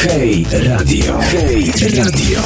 Hej Radio. Hej Radio.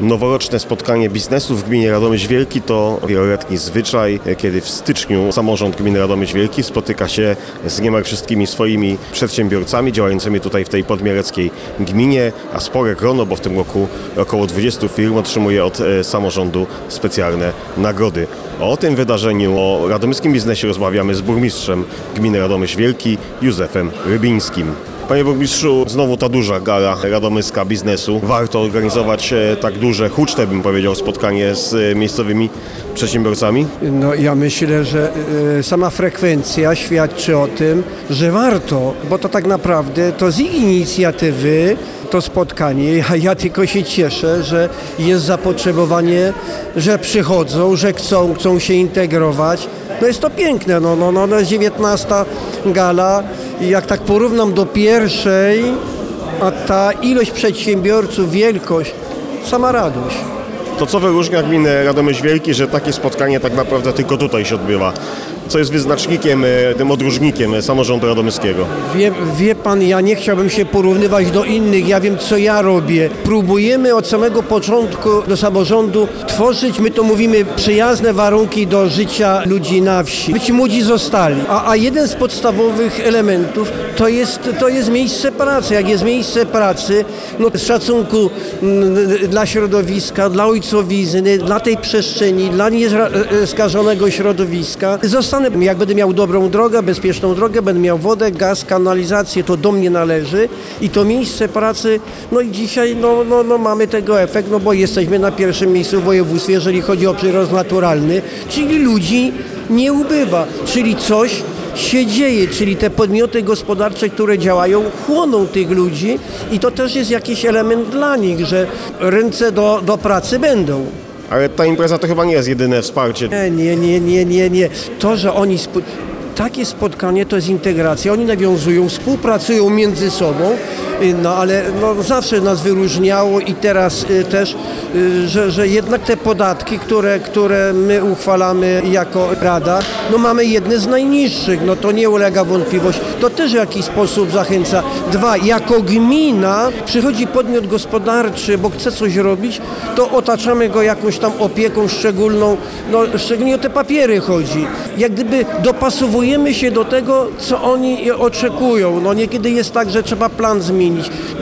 Noworoczne spotkanie biznesu w gminie Radomyśl Wielki to wieloletni zwyczaj, kiedy w styczniu samorząd gminy Radomyśl Wielki spotyka się z niemal wszystkimi swoimi przedsiębiorcami działającymi tutaj w tej podmiereckiej gminie, a spore grono, bo w tym roku około 20 firm otrzymuje od e, samorządu specjalne nagrody. O tym wydarzeniu, o radomyskim biznesie rozmawiamy z burmistrzem gminy Radomyśl Wielki, Józefem Rybińskim. Panie burmistrzu, znowu ta duża gala radomyska biznesu. Warto organizować e, tak duże, huczne bym powiedział, spotkanie z e, miejscowymi przedsiębiorcami? No ja myślę, że e, sama frekwencja świadczy o tym, że warto, bo to tak naprawdę to z ich inicjatywy to spotkanie, ja tylko się cieszę, że jest zapotrzebowanie, że przychodzą, że chcą, chcą się integrować. No jest to piękne, no, no, no, no jest 19 gala i jak tak porównam do pierwszej, a ta ilość przedsiębiorców, wielkość, sama radość. To co wyróżnia gminę Radomyśl Wielki, że takie spotkanie tak naprawdę tylko tutaj się odbywa? Co jest wyznacznikiem, e, tym odróżnikiem samorządu radomyskiego? Wie, wie pan, ja nie chciałbym się porównywać do innych, ja wiem co ja robię. Próbujemy od samego początku do samorządu tworzyć, my to mówimy, przyjazne warunki do życia ludzi na wsi. By ci młodzi zostali. A, a jeden z podstawowych elementów to jest, to jest miejsce pracy. Jak jest miejsce pracy, no z szacunku mm, dla środowiska, dla ojcowizny, dla tej przestrzeni, dla nieskażonego środowiska, zostanę, jak będę miał dobrą drogę, bezpieczną drogę, będę miał wodę, gaz, kanalizację, to do mnie należy i to miejsce pracy, no i dzisiaj no, no, no mamy tego efekt, no bo jesteśmy na pierwszym miejscu w województwie, jeżeli chodzi o przyrost naturalny, czyli ludzi nie ubywa, czyli coś się dzieje, czyli te podmioty gospodarcze, które działają, chłoną tych ludzi i to też jest jakiś element dla nich, że ręce do, do pracy będą. Ale ta impreza to chyba nie jest jedyne wsparcie. Nie, nie, nie, nie, nie, nie. To, że oni... Spo... Takie spotkanie to jest integracja. Oni nawiązują, współpracują między sobą, no ale no, zawsze nas wyróżniało i teraz y, też, y, że, że jednak te podatki, które, które my uchwalamy jako Rada, no mamy jedne z najniższych, no to nie ulega wątpliwość. To też w jakiś sposób zachęca. Dwa, jako gmina przychodzi podmiot gospodarczy, bo chce coś robić, to otaczamy go jakąś tam opieką szczególną, no szczególnie o te papiery chodzi. Jak gdyby dopasowujemy się do tego, co oni oczekują. No niekiedy jest tak, że trzeba plan zmienić.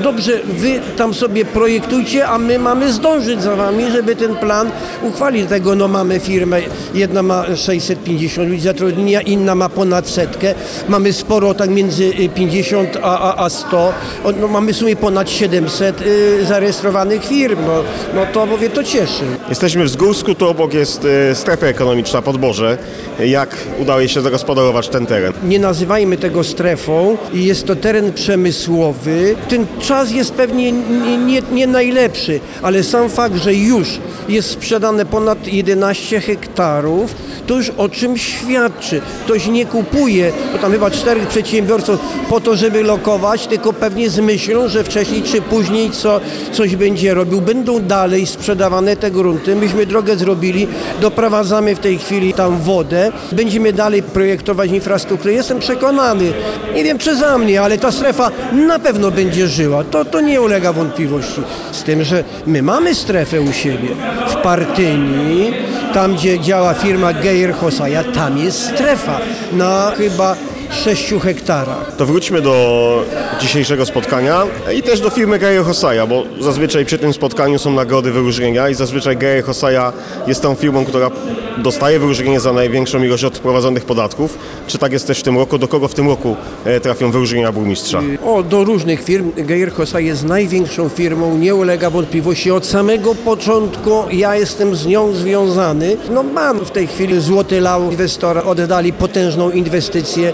Dobrze, wy tam sobie projektujcie, a my mamy zdążyć za wami, żeby ten plan uchwalić. Tego no mamy firmę, jedna ma 650 ludzi zatrudnienia, inna ma ponad setkę. Mamy sporo, tak między 50 a, a, a 100. No, mamy w sumie ponad 700 y, zarejestrowanych firm. No, no to mówię, to cieszy. Jesteśmy w Zgórsku, tu obok jest y, strefa ekonomiczna Podborze. Jak udało się zagospodarować ten teren? Nie nazywajmy tego strefą. Jest to teren przemysłowy. Ten czas jest pewnie nie, nie, nie najlepszy, ale sam fakt, że już jest sprzedane ponad 11 hektarów, to już o czym świadczy. Ktoś nie kupuje, bo tam chyba czterech przedsiębiorców po to, żeby lokować, tylko pewnie z myślą, że wcześniej czy później co, coś będzie robił. Będą dalej sprzedawane te grunty. Myśmy drogę zrobili, doprowadzamy w tej chwili tam wodę. Będziemy dalej projektować infrastrukturę. Jestem przekonany, nie wiem czy za mnie, ale ta strefa na pewno będzie żyła. To, to nie ulega wątpliwości. Z tym, że my mamy strefę u siebie w Partyni, tam gdzie działa firma Geir Hosaja, tam jest strefa na chyba 6 hektarach. To wróćmy do dzisiejszego spotkania i też do firmy Geir Hosaja, bo zazwyczaj przy tym spotkaniu są nagrody wyróżnienia i zazwyczaj Geir Hosaja jest tą firmą, która dostaje wyróżnienie za największą ilość odprowadzonych podatków. Czy tak jest też w tym roku? Do kogo w tym roku e, trafią wyróżnienia burmistrza? O, do różnych firm. Geir Hosaja jest największą firmą, nie ulega wątpliwości. Od samego początku ja jestem z nią związany. No mam w tej chwili Złoty Lau, inwestora oddali potężną inwestycję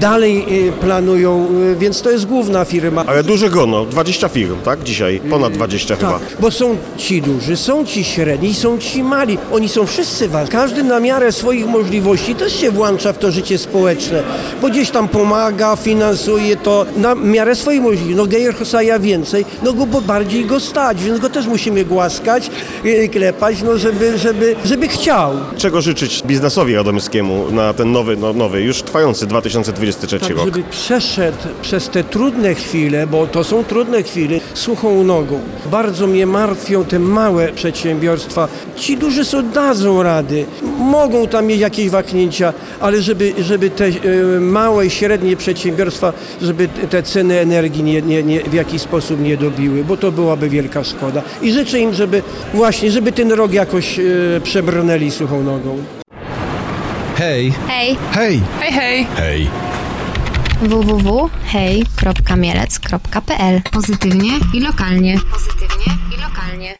dalej y, planują, y, więc to jest główna firma. Ale duże grono, 20 firm, tak? Dzisiaj, ponad 20 chyba. Tak, bo są ci duży, są ci średni, są ci mali. Oni są wszyscy ważni. Każdy na miarę swoich możliwości też się włącza w to życie społeczne, bo gdzieś tam pomaga, finansuje to na miarę swoich możliwości. No Geir Hosaja więcej, no go bo bardziej go stać, więc go też musimy głaskać, y, klepać, no żeby, żeby, żeby chciał. Czego życzyć biznesowi radomyskiemu na ten nowy, no nowy, już trwający 2000 2023 Tak, rok. żeby przeszedł przez te trudne chwile, bo to są trudne chwile, suchą nogą. Bardzo mnie martwią te małe przedsiębiorstwa. Ci duży sobie dadzą rady, mogą tam mieć jakieś wahnięcia, ale żeby, żeby te e, małe i średnie przedsiębiorstwa, żeby te ceny energii nie, nie, nie, w jakiś sposób nie dobiły, bo to byłaby wielka szkoda. I życzę im, żeby właśnie, żeby ten rok jakoś e, przebrnęli suchą nogą. Hej, Hej, hej, Hej, hej! hej. www.hej.mielec.pl Pozytywnie i lokalnie. Pozytywnie i lokalnie.